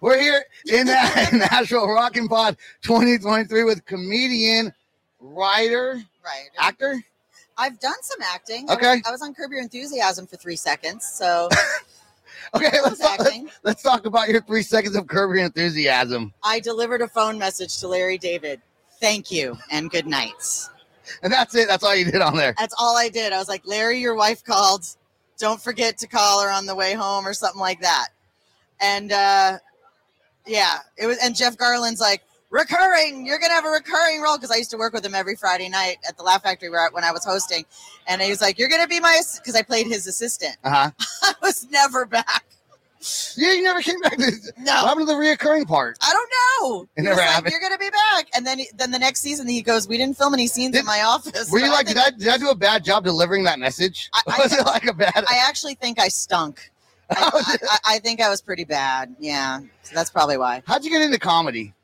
We're here in that Nashville Rock N Pod 2023 with comedian, writer, Right. actor. I've done some acting. I Okay. was, I was on Curb Your Enthusiasm for three seconds. So Okay, let's talk, acting. let's talk about your three seconds of Curb Your Enthusiasm. I delivered a phone message to Larry David. Thank you and good night. And that's it. That's all you did on there. That's all I did. I was like, Larry, your wife called. Don't forget to call her on the way home or something like that. And uh, yeah, it was. And Jeff Garlin's like, recurring. You're gonna have a recurring role because I used to work with him every Friday night at the Laugh Factory where I, when I was hosting. And he was like, "You're gonna be my," because I played his assistant. Uh huh. I was never back. Yeah, you never came back. To, No. What happened to the reoccurring part? I don't know. It never like, happened. You're gonna be back, and then then the next season he goes, "We didn't film any scenes Did- in my office." Were you like, did I did I do a bad job delivering that message? I- I- was it like a bad? I actually think I stunk. I, I, I- I think I was pretty bad. Yeah, so that's probably why. How'd you get into comedy?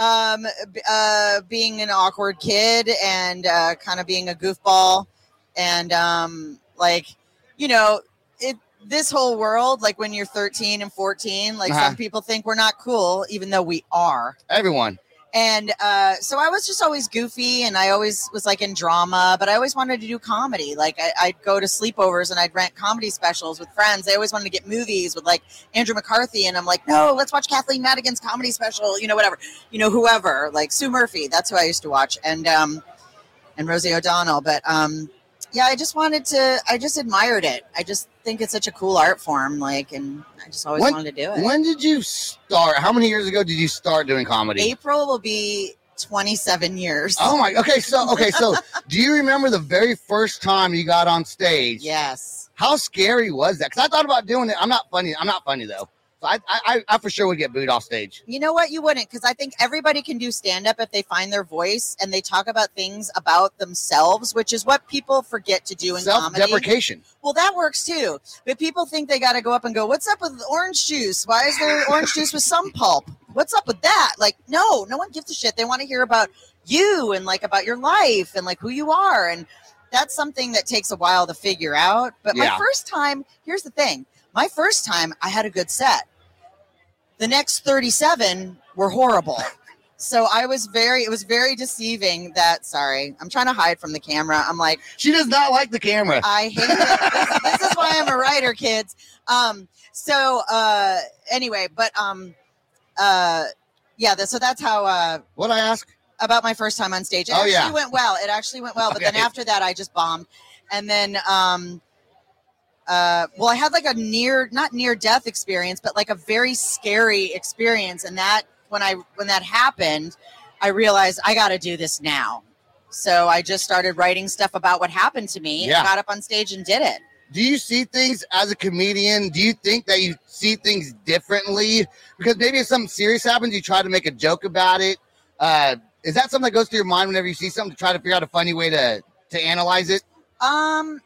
Um, uh, being an awkward kid and uh, kind of being a goofball, and um, like, you know, it. This whole world, like when you're 13 and 14, like Uh-huh. some people think we're not cool, even though we are. Everyone. And uh, so I was just always goofy, and I always was like in drama, but I always wanted to do comedy. Like I, I'd go to sleepovers and I'd rent comedy specials with friends. They always wanted to get movies with like Andrew McCarthy, and I'm like, no, let's watch Kathleen Madigan's comedy special. You know, whatever. You know, whoever like Sue Murphy. That's who I used to watch, and um, and Rosie O'Donnell. But um, yeah, I just wanted to. I just admired it. I just think it's such a cool art form. Like, and I just always When- wanted to do it. When did you start? How many years ago did you start doing comedy? April will be 27 years. Oh my. Okay, so okay, so do you remember the very first time you got on stage? Yes. How scary was that? Because I thought about doing it. I'm not funny. I'm not funny though. So I, I, I, I for sure would get booed off stage. You know what? You wouldn't, because I think everybody can do stand up if they find their voice and they talk about things about themselves, which is what people forget to do in comedy. Self-deprecation. Well, that works too. But people think they got to go up and go, What's up with orange juice? Why is there orange juice with some pulp? What's up with that? Like, no, no one gives a shit. They want to hear about you and like about your life and like who you are. And that's something that takes a while to figure out. But Yeah. my first time, here's the thing my first time, I had a good set. The next 37 were horrible. So I was very, it was very deceiving that, sorry, I'm trying to hide from the camera. I'm like, She does not like the camera. I hate it. this, this is why I'm a writer, kids. Um, so uh, anyway, but um, uh, yeah. so that's how uh, what I ask about my first time on stage. It Oh, actually yeah. went well. It actually went well. But then after that, I just bombed. And then, um, uh, well, I had like a near, not near death experience, but like a very scary experience. And that when I when that happened, I realized I got to do this now. So I just started writing stuff about what happened to me Yeah. and got up on stage and did it. do you see things as a comedian? Do you think that you see things differently? Because maybe if something serious happens, you try to make a joke about it. Uh, is that something that goes through your mind whenever you see something to try to figure out a funny way to to analyze it? Um,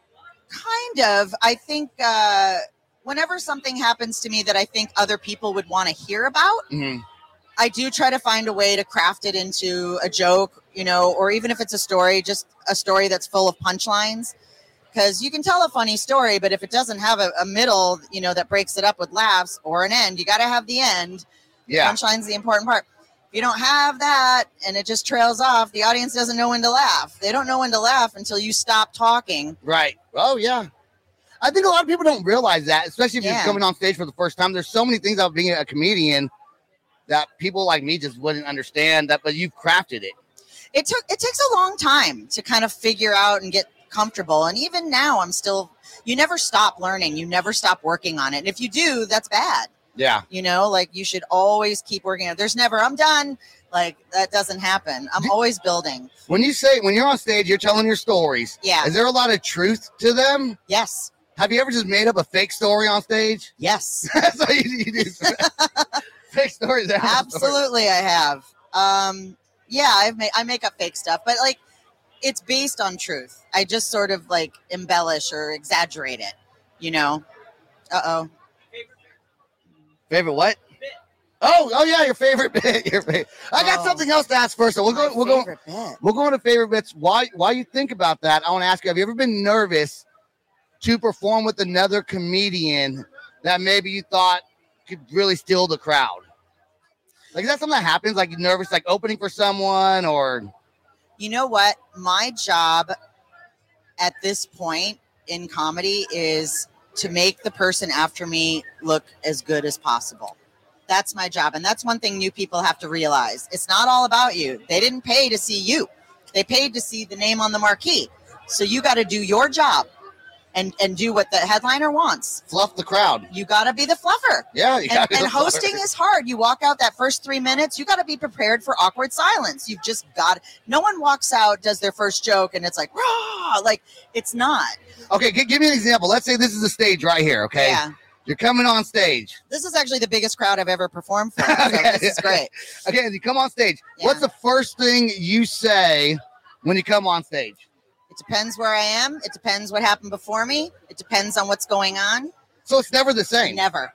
kind of. I think uh, whenever something happens to me that I think other people would want to hear about, Mhm. I do try to find a way to craft it into a joke, you know, or even if it's a story, just a story that's full of punchlines. Because you can tell a funny story, but if it doesn't have a, a middle, you know, that breaks it up with laughs or an end, you got to have the end. Yeah. Punchline's the important part. You don't have that and it just trails off, the audience doesn't know when to laugh. They don't know when to laugh until you stop talking. Right. Oh yeah. I think a lot of people don't realize that, especially if Yeah. you're coming on stage for the first time. There's so many things about being a comedian that people like me just wouldn't understand. That, but you've crafted it. it took it takes a long time to kind of figure out and get comfortable and even now i'm still you never stop learning you never stop working on it and if you do that's bad Yeah. you know like you should always keep working there's never i'm done like that doesn't happen i'm always building When you say when you're on stage, you're telling your stories. Yeah. Is there a lot of truth to them? yes Have you ever just made up a fake story on stage? yes That's what you, you do. fake stories. absolutely i have um yeah i've made i make up fake stuff but like it's based on truth i just sort of like embellish or exaggerate it you know uh-oh Favorite what? Oh, oh yeah, your favorite bit. Your favorite. I got Oh. something else to ask first. So we'll go. We'll go. bit. We'll go into favorite bits. Why? Why you think about that? I want to ask you. Have you ever been nervous to perform with another comedian that maybe you thought could really steal the crowd? Like is that something that happens? Like nervous, like opening for someone, or you know what? My job at this point in comedy is to make the person after me look as good as possible. That's my job. And that's one thing new people have to realize. It's not all about you. They didn't pay to see you, they paid to see the name on the marquee. So you got to do your job and, and do what the headliner wants. fluff the crowd? You got to be the fluffer. Yeah, you And, and hosting fluffer. is hard. You walk out that first three minutes, you got to be prepared for awkward silence. You've just got. No one walks out, does their first joke, and it's like, Rah! like it's not. Okay, gi- give me an example. Let's say this is the stage right here. Okay, Yeah, you're coming on stage. this is actually the biggest crowd I've ever performed for. So Okay. this is great. Okay, you come on stage. Yeah. What's the first thing you say when you come on stage? It depends where I am. It depends what happened before me. It depends on what's going on. So it's never the same. Never.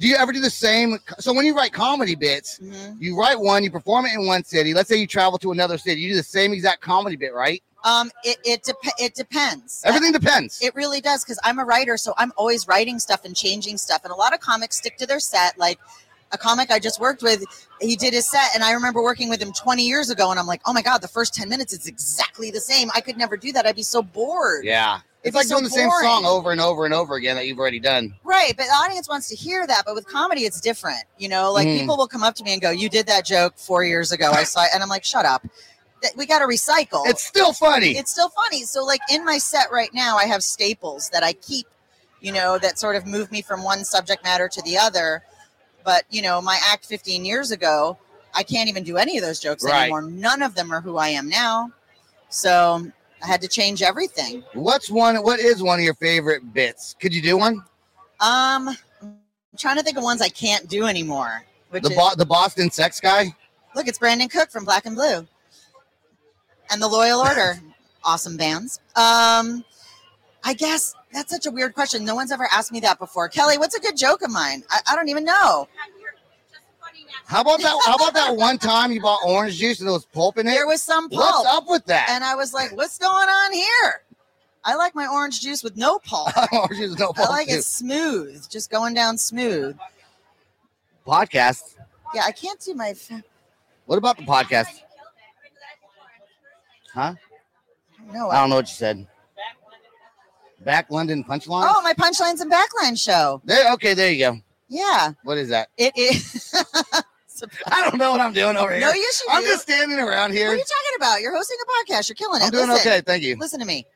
Do you ever do the same? So when you write comedy bits, Mhm. you write one, you perform it in one city. Let's say you travel to another city, you do the same exact comedy bit, right? Um, it it, dep- it depends. Everything depends. It really does because I'm a writer, so I'm always writing stuff and changing stuff. And a lot of comics stick to their set. Like a comic I just worked with, he did his set, and I remember working with him 20 years ago, and I'm like, oh my god, the first 10 minutes is exactly the same. I could never do that. I'd be so bored. yeah. It's be like so doing the same boring. song over and over and over again that you've already done. Right, but the audience wants to hear that. But with comedy, it's different. You know, like Mhm. people will come up to me and go, "You did that joke four years ago." I saw, it. and I'm like, "Shut up." We got to recycle. It's still funny. it's still funny. So like in my set right now, I have staples that I keep, you know, that sort of move me from one subject matter to the other. But you know, my act 15 years ago, I can't even do any of those jokes Right. anymore. None of them are who I am now. So I had to change everything. What's one? What is one of your favorite bits? Could you do one? Um, I'm trying to think of ones I can't do anymore. Which The is, Bo- the Boston sex guy. look, it's Brandon Cook from Black and Blue, and the Loyal Order, awesome bands. Um, I guess that's such a weird question. No one's ever asked me that before. Kelly, what's a good joke of mine? I, I don't even know. How about that? How about that one time you bought orange juice and it was pulp in it? There was some pulp. What's up with that? and I was like, "What's going on here?" I like my orange juice with no pulp. orange juice, no pulp. I like too. it smooth, just going down smooth. Podcast. Yeah, I can't do my. What about the podcast? Huh? No, I don't know what you said. Back London punchline. Oh, my punchlines and backline show. There. Okay, there you go. Yeah, What is that? it is. I don't know what I'm doing over here. no, you should. I'm do. just standing around here. What are you talking about? You're hosting a podcast. You're killing it. I'm doing listen, okay. Thank you. Listen to me.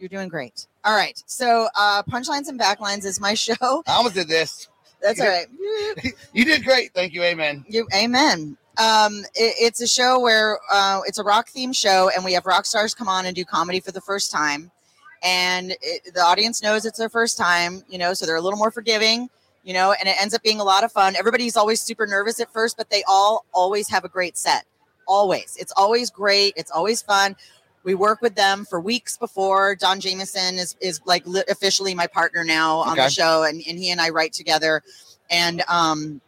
You're doing great. All right. So, uh, punchlines and backlines is my show. I almost did this. That's all right. You did great. Thank you. Amen. You, amen. Um, it- it's a show where uh, it's a rock theme show, and we have rock stars come on and do comedy for the first time. And it, the audience knows it's their first time, you know, so they're a little more forgiving, you know, and it ends up being a lot of fun. Everybody's always super nervous at first, but they all always have a great set. Always. It's always great. It's always fun. We work with them for weeks before. Don Jamieson is, is like li- officially my partner now on Okay. the show, and, and he and I write together. And um,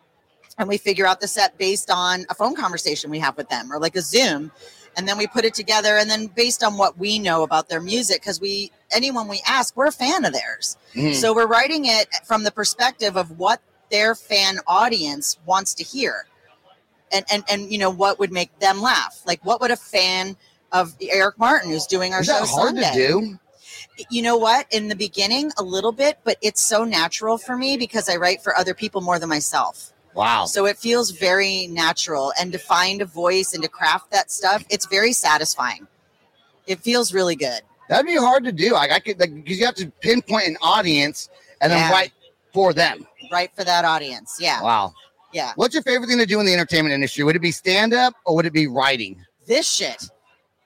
and we figure out the set based on a phone conversation we have with them or like a Zoom. And then we put it together, and then based on what we know about their music, because we anyone we ask, we're a fan of theirs. Mhm. So we're writing it from the perspective of what their fan audience wants to hear. And and and you know what would make them laugh? Like what would a fan of Eric Martin who's doing our Is show Sunday? to do? You know what? In the beginning a little bit, but it's so natural for me because I write for other people more than myself. Wow. So it feels very natural and to find a voice and to craft that stuff, it's very satisfying. It feels really good. That'd be hard to do. Like I could, like, because you have to pinpoint an audience and then Yeah. write for them. Right for that audience. Yeah. Wow. Yeah. What's your favorite thing to do in the entertainment industry? Would it be stand up or would it be writing? This shit.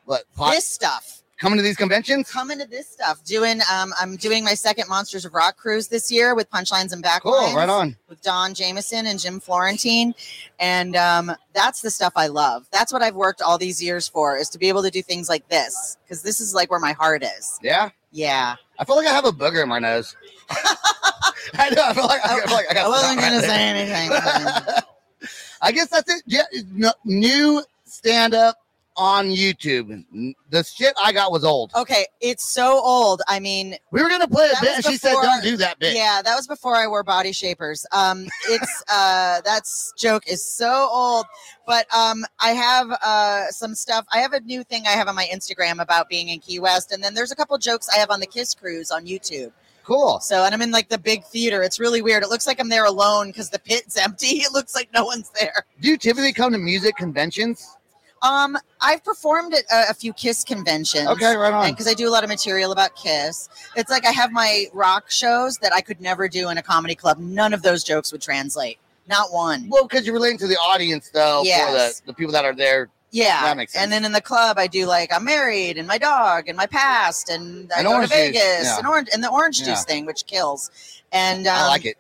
What pot, This stuff. Coming to these conventions? coming to this stuff. Doing um I'm doing my second Monsters of Rock cruise this year with punchlines and backlines. Cool, right on. With Don Jamieson and Jim Florentine. And um that's the stuff I love. That's what I've worked all these years for is to be able to do things like this. Because this is like where my heart is. Yeah. Yeah. I feel like I have a booger in my nose. I know. I feel like I, feel like I got I wasn't gonna right say there. anything. I guess that's it. Yeah, n- new stand up on YouTube. The shit I got was old. okay, it's so old. I mean, We were gonna play a bit, and she said, "Don't do that bit." Yeah, that was before I wore body shapers. Um, it's uh, that's joke is so old, but um, I have uh some stuff. I have a new thing I have on my Instagram about being in Key West, and then there's a couple jokes I have on the Kiss Cruise on YouTube. Cool. So, and I'm in like the big theater. It's really weird. It looks like I'm there alone because the pit's empty. It looks like no one's there. Do you typically come to music conventions? Um, I've performed at a, a few Kiss conventions. Okay, right on. because I do a lot of material about Kiss. It's like I have my rock shows that I could never do in a comedy club. None of those jokes would translate. Not one. Well, because you're relating to the audience, though, Yes. for the, the people that are there. Yeah. That makes sense. And then in the club, I do like I'm married and my dog and my past and I And go to Vegas yeah. and orange and the orange Yeah. juice thing, which kills. And um, I like it.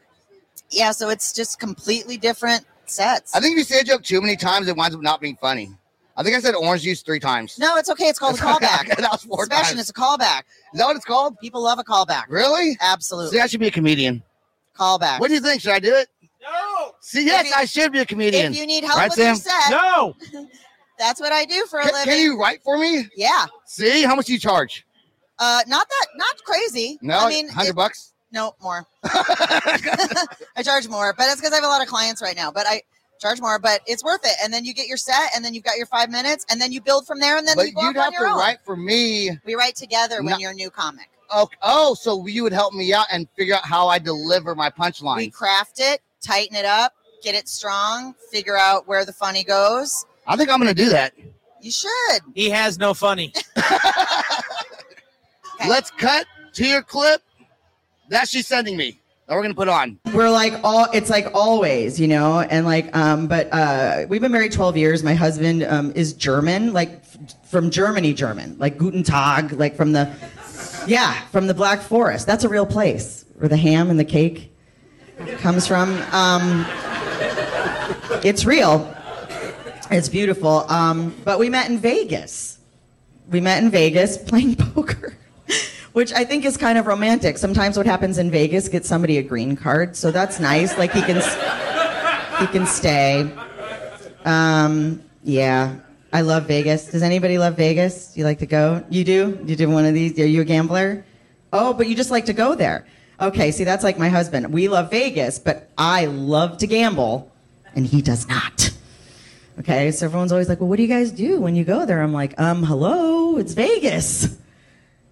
Yeah, so it's just completely different sets. I think if you say a joke too many times, it winds up not being funny. I think I said orange juice three times. no, it's okay. It's called a callback. that was four Sebastian, times. it's a callback. Is that what it's called? People love a callback. Really? Absolutely. See, I should be a comedian. Callback. What do you think? Should I do it? No, See, yes, you- I should be a comedian. if you need help Right, with your Sam? set, no. that's what I do for a Can, living. can you write for me? yeah. See, how much do you charge? Uh, not that, not crazy. No, I mean, hundred it- bucks. no more. I charge more, but it's because I have a lot of clients right now. But I charge more, but it's worth it. And then you get your set, and then you've got your five minutes, and then you build from there, and then but you go you'd up on have your to own. write for me. We write together when No. you're a new comic. Oh, oh, so you would help me out and figure out how I deliver my punchline. We craft it, tighten it up, get it strong, figure out where the funny goes. I think I'm going to do that. You should. He has no funny. Okay. Let's cut to your clip that she's sending me. That we're to put on. we're like all it's like always you know? And like um but uh we've been married 12 years. My husband um is german like f- from germany german like guten tag like from the yeah from the black forest. That's a real place where the ham and the cake comes from. Um it's real. It's beautiful. Um but we met in vegas. We met in vegas playing poker which I think is kind of romantic. Sometimes what happens in Vegas gets somebody a green card, so that's nice. Like he can he can stay. Um, yeah, I love Vegas. Does anybody love Vegas? Do you like to go? You do? You do one of these? Are you a gambler? Oh, but you just like to go there. Okay, see, that's like my husband. We love Vegas, but I love to gamble, and he does not. Okay, so everyone's always like, well, what do you guys do when you go there? I'm like, um, hello, it's Vegas.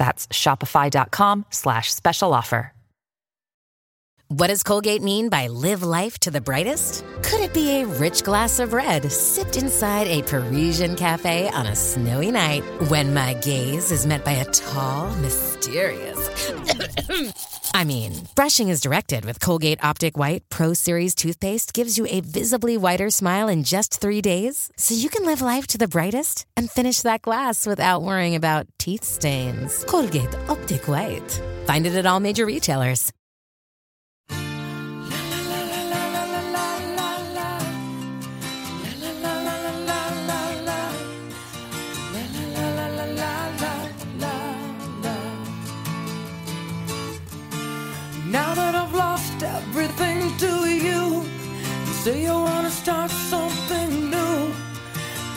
That's shopify.com slash special offer. What does Colgate mean by live life to the brightest? Could it be a rich glass of red sipped inside a Parisian cafe on a snowy night when my gaze is met by a tall, mysterious. I mean, brushing is directed with Colgate Optic White Pro Series toothpaste gives you a visibly whiter smile in just three days, so you can live life to the brightest and finish that glass without worrying about teeth stains. Colgate Optic White. Find it at all major retailers. Start something new.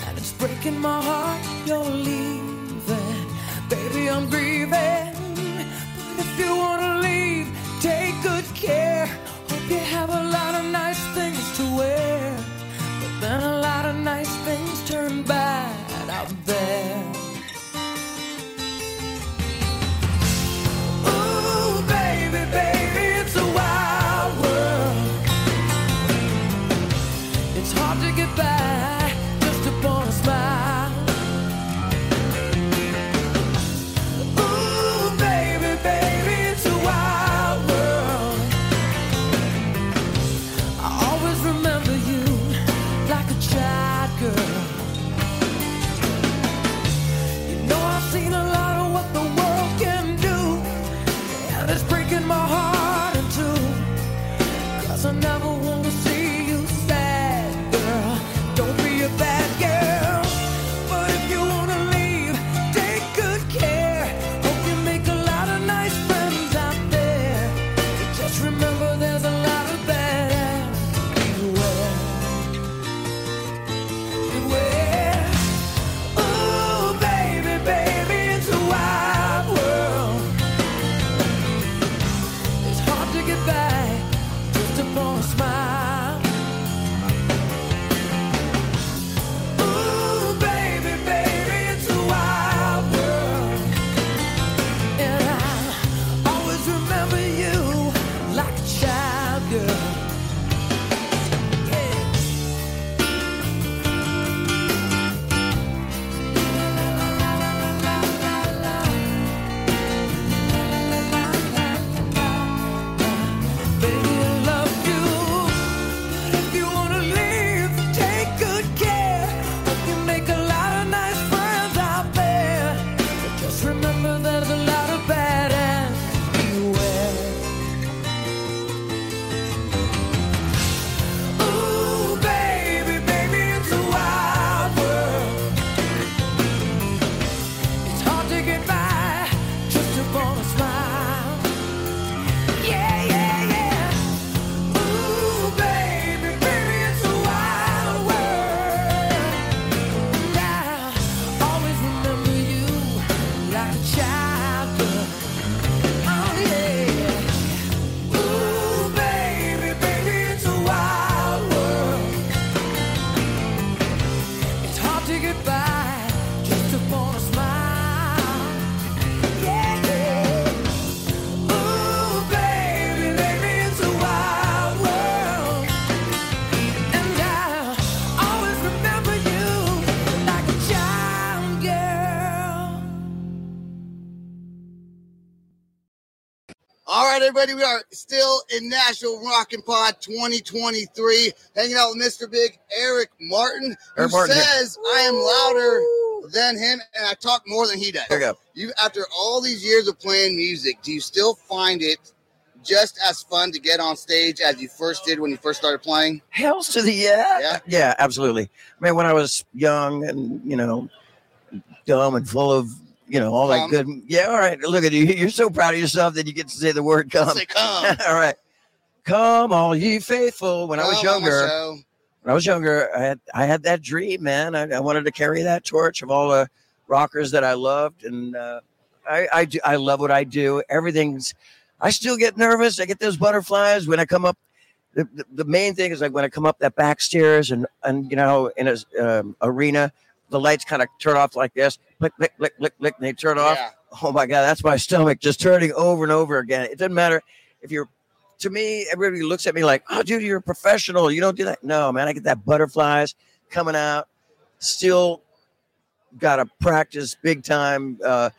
And it's breaking my heart you're leaving. Baby, I'm grieving. But if you wanna leave, take good care. Hope you have a lot of nice everybody, we are still in Nashville Rock N Pod 2023, hanging out with Mr. Big Eric Martin, who Eric Martin here. says I am louder than him and I talk more than he does. There you go. You, after all these years of playing music, do you still find it just as fun to get on stage as you first did when you first started playing? Hells to the yeah, Yeah. yeah, absolutely. I mean, when I was young and you know, dumb and full of you know, all that good. Yeah, all right. Look at you. You're so proud of yourself that you get to say the word come. Say come. all right. Come, all ye faithful. When I was Come on my younger, when I was younger, I had I had that dream, man. I, I wanted to carry that torch of all the rockers that I loved, and uh, I I, do, I love what I do. Everything's. I still get nervous. I get those butterflies when I come up. The, the, the main thing is like when I come up that back stairs and and you know in a um, arena, the lights kind of turn off like this, click click click click click, and they turn off. Yeah. Oh my god, that's my stomach just turning over and over again. It doesn't matter if you're to me, everybody looks at me like, oh, dude, you're a professional. You don't do that. No, man, I get that butterflies coming out. Still got to practice big time. Uh,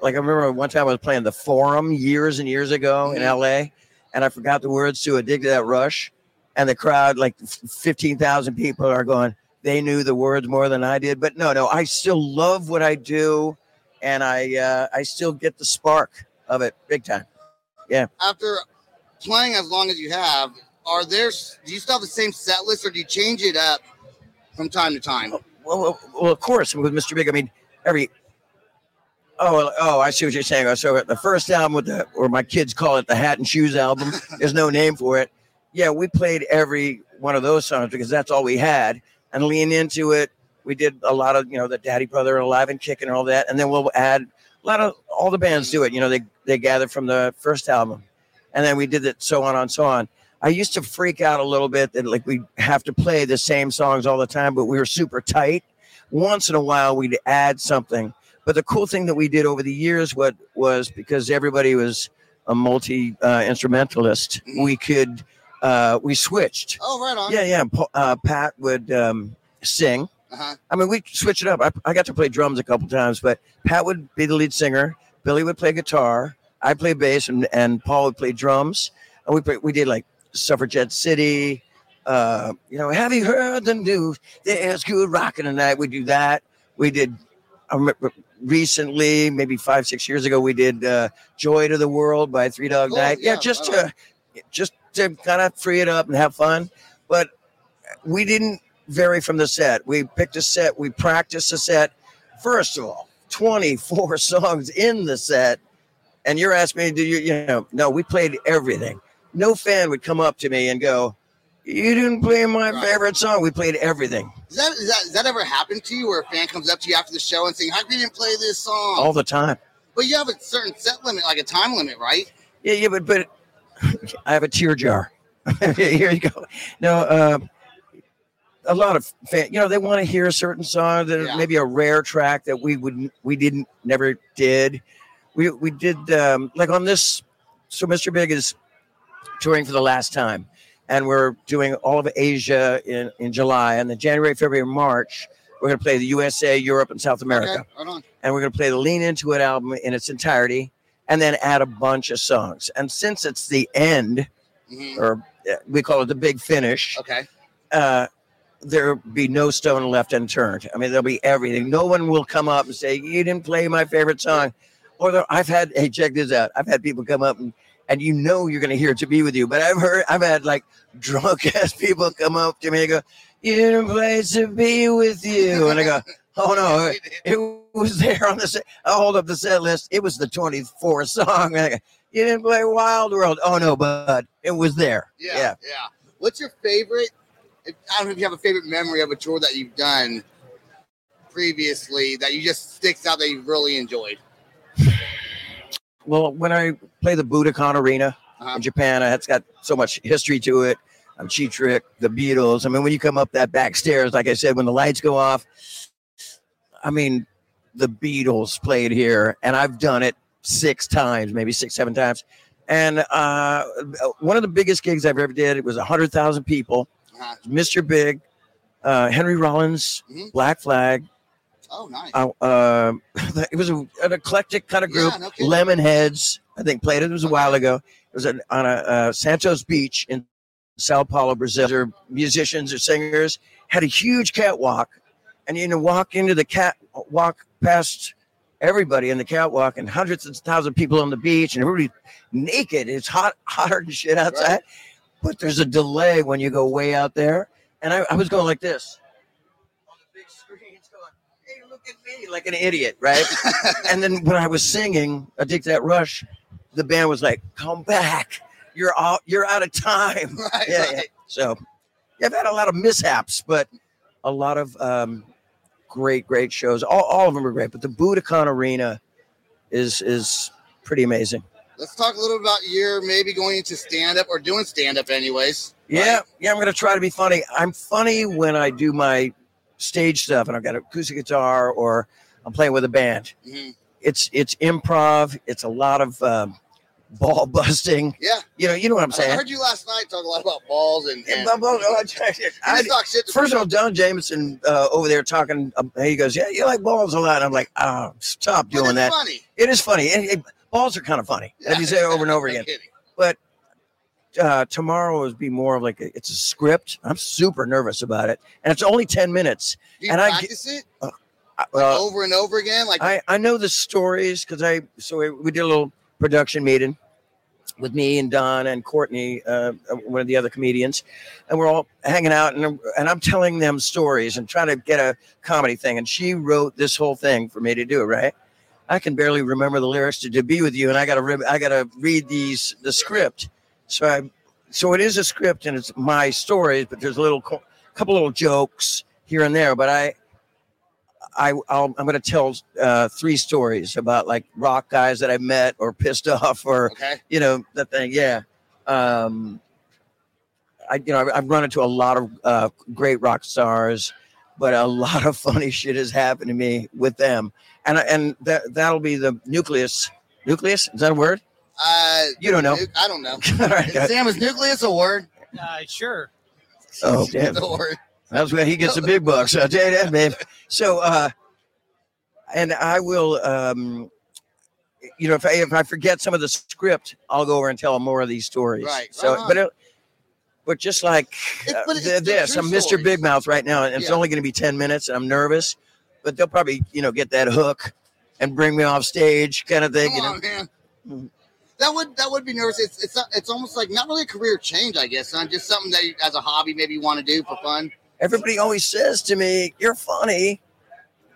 like I remember one time I was playing the Forum years and years ago in LA, and I forgot the words to "Addicted to That Rush," and the crowd, like fifteen thousand people, are going. They knew the words more than I did, but no, no, I still love what I do, and I uh, I still get the spark of it big time. Yeah. After playing as long as you have, are there? Do you still have the same set list, or do you change it up from time to time? Well, well, well, of course, with Mr. Big, I mean, every. Oh, oh, I see what you're saying. So the first album with the, or my kids call it the Hat and Shoes album. There's no name for it. Yeah, we played every one of those songs because that's all we had, and lean into it. We did a lot of, you know, the Daddy Brother Alive and Kicking and all that, and then we'll add a lot of all the bands do it. You know, they they gather from the first album, and then we did it so on and so on. I used to freak out a little bit that like we have to play the same songs all the time, but we were super tight. Once in a while, we'd add something. But the cool thing that we did over the years, what was because everybody was a multi uh, instrumentalist, we could uh, we switched. Oh, right on. Yeah, yeah. Uh, Pat would um, sing. Uh-huh. I mean, we switch it up. I, I got to play drums a couple times, but Pat would be the lead singer. Billy would play guitar. I play bass, and, and Paul would play drums. And we play, we did like Suffragette City. Uh, you know, have you heard the news? There's good rocking tonight. We do that. We did. I remember recently, maybe five, six years ago, we did uh, "Joy to the World" by Three Dog Oh, Night. Yeah, yeah, just right to just to kind of free it up and have fun. But we didn't vary from the set. We picked a set. We practiced a set. First of all, 24 songs in the set. And you're asking me, do you, you know, no, we played everything. No fan would come up to me and go, You didn't play my favorite song. We played everything Does that, is that, does that ever happen to you where a fan comes up to you after the show and saying, How come you didn't play this song? all the time. But you have a certain set limit, like a time limit, right? Yeah, yeah, but, but I have a tear jar. Here you go. No, uh, a lot of fan, you know, they want to hear a certain song that Yeah. maybe a rare track that we would we didn't never did. We we did um, like on this. So Mr. Big is touring for the last time, and we're doing all of Asia in in July, and then January, February, March. We're going to play the USA, Europe, and South America Okay, right on. and we're going to play the Lean Into It album in its entirety, and then add a bunch of songs. And since it's the end, Mhm. or uh, we call it the big finish, Okay. uh, there'll be no stone left unturned. I mean, there'll be everything. No one will come up and say, "You didn't play my favorite song," or I've had. Hey, check this out. I've had people come up and. And you know you're going to hear "To Be With You," but I've heard I've had like drunk ass people come up to me and go, "You didn't play "To Be With You," and I go, "Oh no, it was there on the set. I hold up the set list. It was the 24th song. And I go, you didn't play Wild World. Oh no, bud, it was there. Yeah, yeah. What's your favorite? I don't know if you have a favorite memory of a tour that you've done previously that you just sticks out that you really enjoyed. Well, when I play the Budokan Arena Uh-huh. in Japan, it's got so much history to it. I'm Cheap Trick, the Beatles. I mean, when you come up that back stairs, like I said, when the lights go off, I mean, the Beatles played here, and I've done it six times, maybe six, seven times. And uh, one of the biggest gigs I've ever did, it was 100,000 people. Uh-huh. Mr. Big, uh, Henry Rollins, Mhm. Black Flag. Oh, nice. Uh, uh, it was a, an eclectic kind of group. Yeah, no. Lemonheads, I think, played it. It was a while ago. It was an, on a uh, Santos Beach in Sao Paulo, Brazil. They're musicians or singers had a huge catwalk, and you know, walk into the cat, walk past everybody in the catwalk, and hundreds of thousands of people on the beach, and everybody naked. It's hot, hotter than shit outside. Right. But there's a delay when you go way out there, and I, I was going like this on the big screens, going, "Hey, look at me like an idiot, right? and then when I was singing "I Dig That Rush," the band was like, "Come back, you're out, you're out of time." Right, yeah, right. yeah. So, yeah, I've had a lot of mishaps, but a lot of um, great, great shows. All, all of them are great, but the Budokan Arena is is pretty amazing. Let's talk a little about your maybe going into stand up or doing stand up, anyways. Yeah, yeah, I'm gonna try to be funny. I'm funny when I do my stage stuff and I've got an acoustic guitar or I'm playing with a band. Mhm. It's it's improv. It's a lot of um, ball busting. Yeah. You know, you know what I'm saying. I heard you last night talk a lot about balls and. and blah. You just talk shit First of all. Don Jamieson uh, over there talking, um, he goes, "Yeah, you like balls a lot." I'm like, "Oh, stop doing that." Funny. It is funny. And, and balls are kind of funny. And if you say it over and over again, kidding. but uh, tomorrow will be more of like a, it's a script. I'm super nervous about it, and it's only ten minutes. Do you and I practice it I, like uh, over and over again? Like I I know the stories because I so we, we did a little production meeting with me and Don and Courtney, uh, one of the other comedians, and we're all hanging out and and I'm telling them stories and trying to get a comedy thing. And she wrote this whole thing for me to do. Right. I can barely remember the lyrics to "To Be with You," and I got to I got to read these the script. So I, so it is a script and it's my stories, but there's a little co- couple little jokes here and there. But I, I I'll, I'm going to tell uh, three stories about like rock guys that I met or pissed off or okay. you know the thing. Yeah. Um, I you know I've, I've run into a lot of uh, great rock stars, but a lot of funny shit has happened to me with them, and and that that'll be the nucleus. Nucleus is that a word? Uh, You don't know. nu- I don't know. All right. Is Sam, is nucleus a word? Uh, sure. Oh damn. It's a word. That's where he gets the big bucks. I'll tell you that, man. So, uh, and I will, um, you know, if I, if I forget some of the script, I'll go over and tell more of these stories. Right, So, on. but it, but just like uh, but this, I'm Mr. stories. Big Mouth right now, and it's Yeah. only going to be ten minutes, and I'm nervous, but they'll probably, you know, get that hook and bring me off stage, kind of thing. Come you know, man. Mhm. That would that would be nervous. It's it's it's almost like not really a career change, I guess, son. Just something that you, as a hobby maybe you want to do for fun. Everybody always says to me, "You're funny."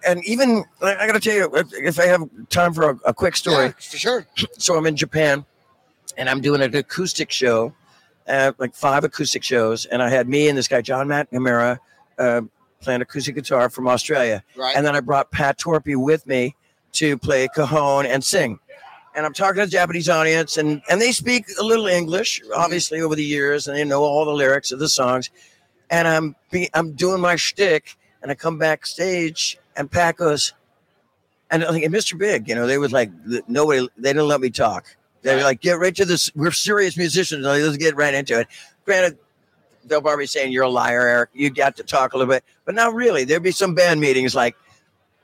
And even I I got to tell you, if- if I have time for a, a quick story, Yeah, for sure. so I'm in Japan and I'm doing an acoustic show, uh, like five acoustic shows. And I had me and this guy, John Matt Gamera, uh, playing acoustic guitar from Australia. Right. And then I brought Pat Torpey with me to play cajon and sing. And I'm talking to the Japanese audience, and, and they speak a little English, obviously, over the years, and they know all the lyrics of the songs. And I'm be, I'm doing my shtick, and I come backstage, and Pat goes, and and Mr. Big, you know, they was like nobody, they didn't let me talk. They were like, get right to this. We're serious musicians. Like, Let's get right into it. Granted, they'll probably saying you're a liar, Eric. You got to talk a little bit, but not really. There'd be some band meetings like,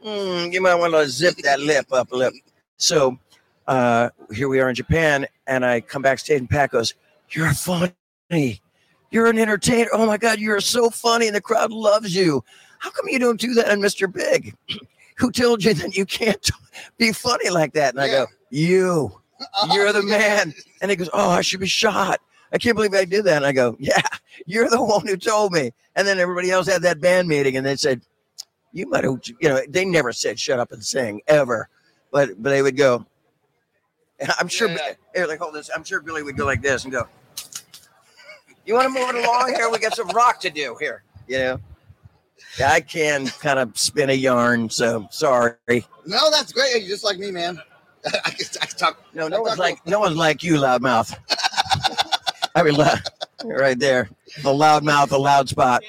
"Hmm, you might want to zip that lip up a lip. So uh, here we are in Japan, and I come backstage, and Pat goes, "You're funny. You're an entertainer. Oh my God, you're so funny, and the crowd loves you. How come you don't do that on Mr. Big? Who told you that you can't be funny like that?" And I go, "You." Oh, you're the man. And he goes, Oh, I should be shot. I can't believe I did that. And I go, Yeah, you're the one who told me. And then everybody else had that band meeting and they said, You might have, you know, they never said shut up and sing ever. But but they would go, I'm sure, here, like, hold this. I'm sure Billy would go like this and go, You want to move it along here? We got some rock to do here, you know? Yeah, I can kind of spin a yarn. So sorry. No, that's great. You're just like me, man. I can, I can talk. No, no one's like no one's like you, loudmouth. I mean, right there, the loudmouth, the loud spot.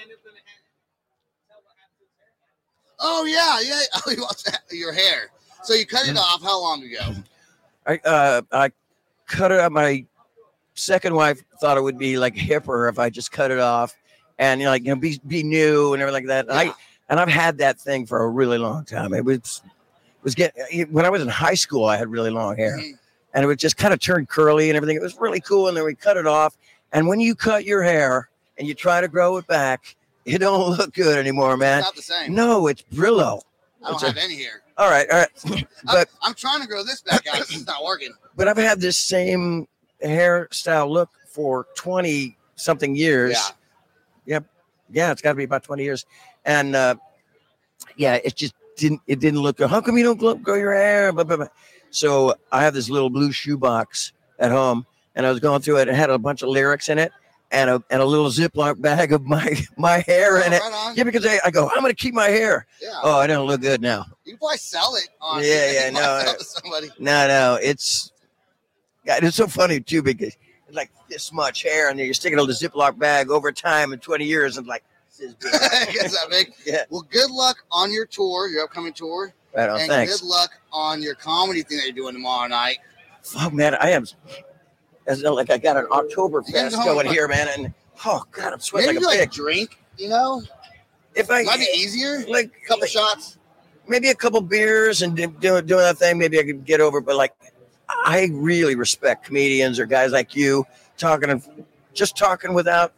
Oh yeah, yeah. Oh, you want that- your hair. So you cut it Mm. off how long ago? I uh, I cut it up. My second wife thought it would be like hipper if I just cut it off, and you know, like you know, be be new and everything like that. And I and I've had that thing for a really long time. It was was get eh, when I was in high school. I had really long hair, mm-hmm. and it would just kind of turn curly and everything. It was really cool. And then we cut it off. And when you cut your hair and you try to grow it back, it don't look good anymore, man. It's not the same. No, it's Brillo. I don't It's a- have any hair. All right, all right. but I'm trying to grow this back out. It's not working. but I've had this same hairstyle look for 20 something years. Yeah. Yep. Yeah, it's got to be about 20 years. And uh, yeah, it just didn't it didn't look good. How come you don't grow, grow your hair? Blah, blah, blah. So I have this little blue shoebox at home, and I was going through it. and It had a bunch of lyrics in it. And a, and a little Ziploc bag of my my hair in it. Yeah, because I, I go, I'm gonna keep my hair. Yeah. Oh, I don't look good now. You probably sell it on. Yeah, yeah, no, sell no. it to somebody. No, no, it's God, it's so funny too because it's like this much hair, and then you're sticking a Ziploc bag over time in 20 years, and like this is big. That big. Yeah. Well, good luck on your tour, your upcoming tour. Right on, and thanks. good luck on your comedy thing that you're doing tomorrow night. Oh man, I am. As like I got an October fest going here, man, and oh god, I'm sweating Maybe like a like pig. drink, you know? If I Might be easier. like A couple shots. maybe a couple beers and do- doing doing that thing, maybe I could get over. But like, I really respect comedians or guys like you talking and just talking without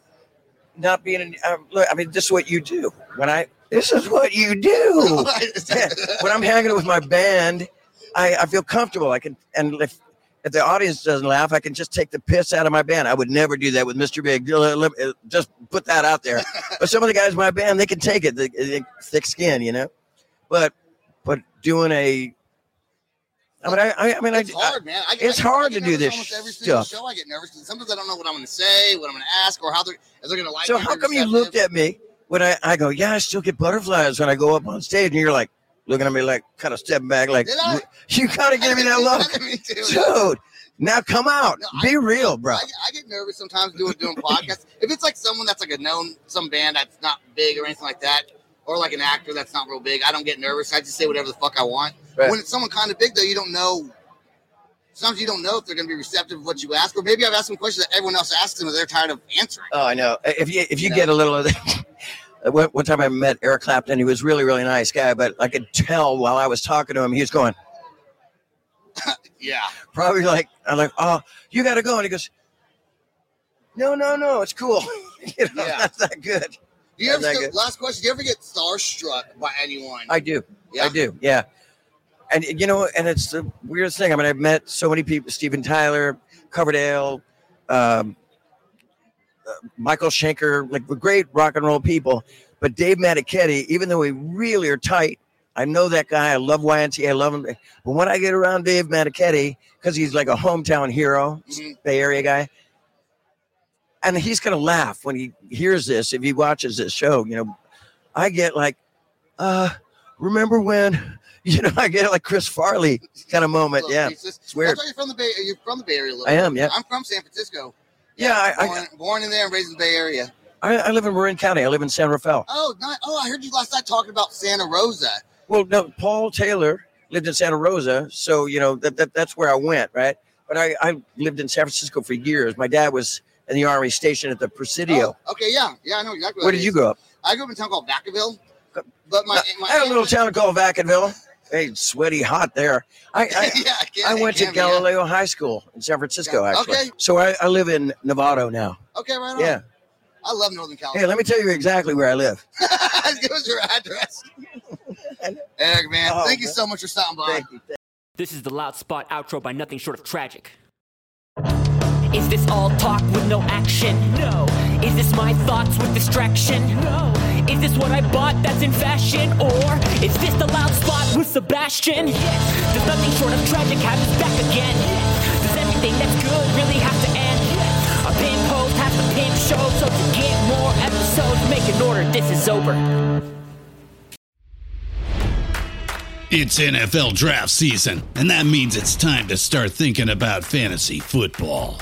not being. An, uh, look, I mean, this is what you do. When I this is what you do. When I'm hanging with my band, I, I feel comfortable. I can and if if the audience doesn't laugh, I can just take the piss out of my band. I would never do that with Mr. Big. Uh, Just put that out there. but some of the guys in my band, they can take it. They, they, thick skin, you know. But but doing a, I mean, I, I, I mean, It's I, hard, man. I, it's I, hard I to do this almost every single stuff. show. I get nervous because sometimes I don't know what I'm going to say, what I'm going to ask, or how they're if they're going to like. So how come you looked at me when I, I go, yeah, I still get butterflies when I go up on stage, and you're like looking at me like kind of stepping back, like Did I? you kind of give me that look, dude. Now come out, No, I- be real, bro. I, I get nervous sometimes doing doing podcasts. If it's like someone that's like a known some band that's not big or anything like that, or like an actor that's not real big, I don't get nervous. I just say whatever the fuck I want. Right. When it's someone kind of big though, you don't know. Sometimes you don't know if they're going to be receptive of what you ask, or maybe I've asked them questions that everyone else asks them, and they're tired of answering. Oh, I know. If you if you You get a little of that. One, time I met Eric Clapton. He was really really nice guy, but I could tell while I was talking to him, he was going Yeah. probably like I'm like, oh, you got to go, and he goes, no, no, no, it's cool. you know, Yeah. that's not good. Do you ever That's not still, good. last question? Do you ever get starstruck by anyone? I do. Yeah? I do. Yeah. And you know, and it's the weirdest thing. I mean, I've met so many people: Steven Tyler, Coverdale, um, uh, Michael Schenker, like the great rock and roll people. But Dave Meniketti, even though we really are tight, I know that guy. I love Y&T. I love him. But when I get around Dave Meniketti, because he's like a hometown hero, Mhm. Bay Area guy, and he's gonna laugh when he hears this if he watches this show. You know, I get like, uh, remember when? You know, I get like Chris Farley kind of moment. Little Yeah, pieces. it's weird. That's why you're from the Bay. You're from the Bay Area. I am, yeah. I'm from San Francisco. Yeah, I- I- born, born in there and raised in the Bay Area. I, I live in Marin County. I live in San Rafael. Oh, not, oh, I heard you last night talking about Santa Rosa. Well, no, Paul Taylor lived in Santa Rosa, so you know that, that that's where I went, right? But I, I lived in San Francisco for years. My dad was in the army stationed at the Presidio. Oh, okay, yeah, yeah, I know exactly. Where did you grow up? I grew up in a town called Vacaville. But my, my I had a little town called Vacaville. Hey, sweaty, hot there. I, I, yeah, I, can, I went to can yeah. Galileo High School in San Francisco, Yeah, actually. okay. So I, I live in Novato now. Okay, right on. Yeah. I love Northern California. Hey, let me tell you exactly where I live. Give us your address. Eric, man, Oh, thank you so much for stopping by. Thank you. This is the Loud Spot outro by Nothing Short of Tragic. Is this all talk with no action? No. Is this my thoughts with distraction? No. Is this what I bought that's in fashion? Or is this the Loud Spot with Sebastian? Yes. Does Nothing Short of Tragic back again? Yes. Does that's good really have to end? Yes. Has show, so to get more episodes, make an order. This is over. It's NFL draft season, and that means it's time to start thinking about fantasy football.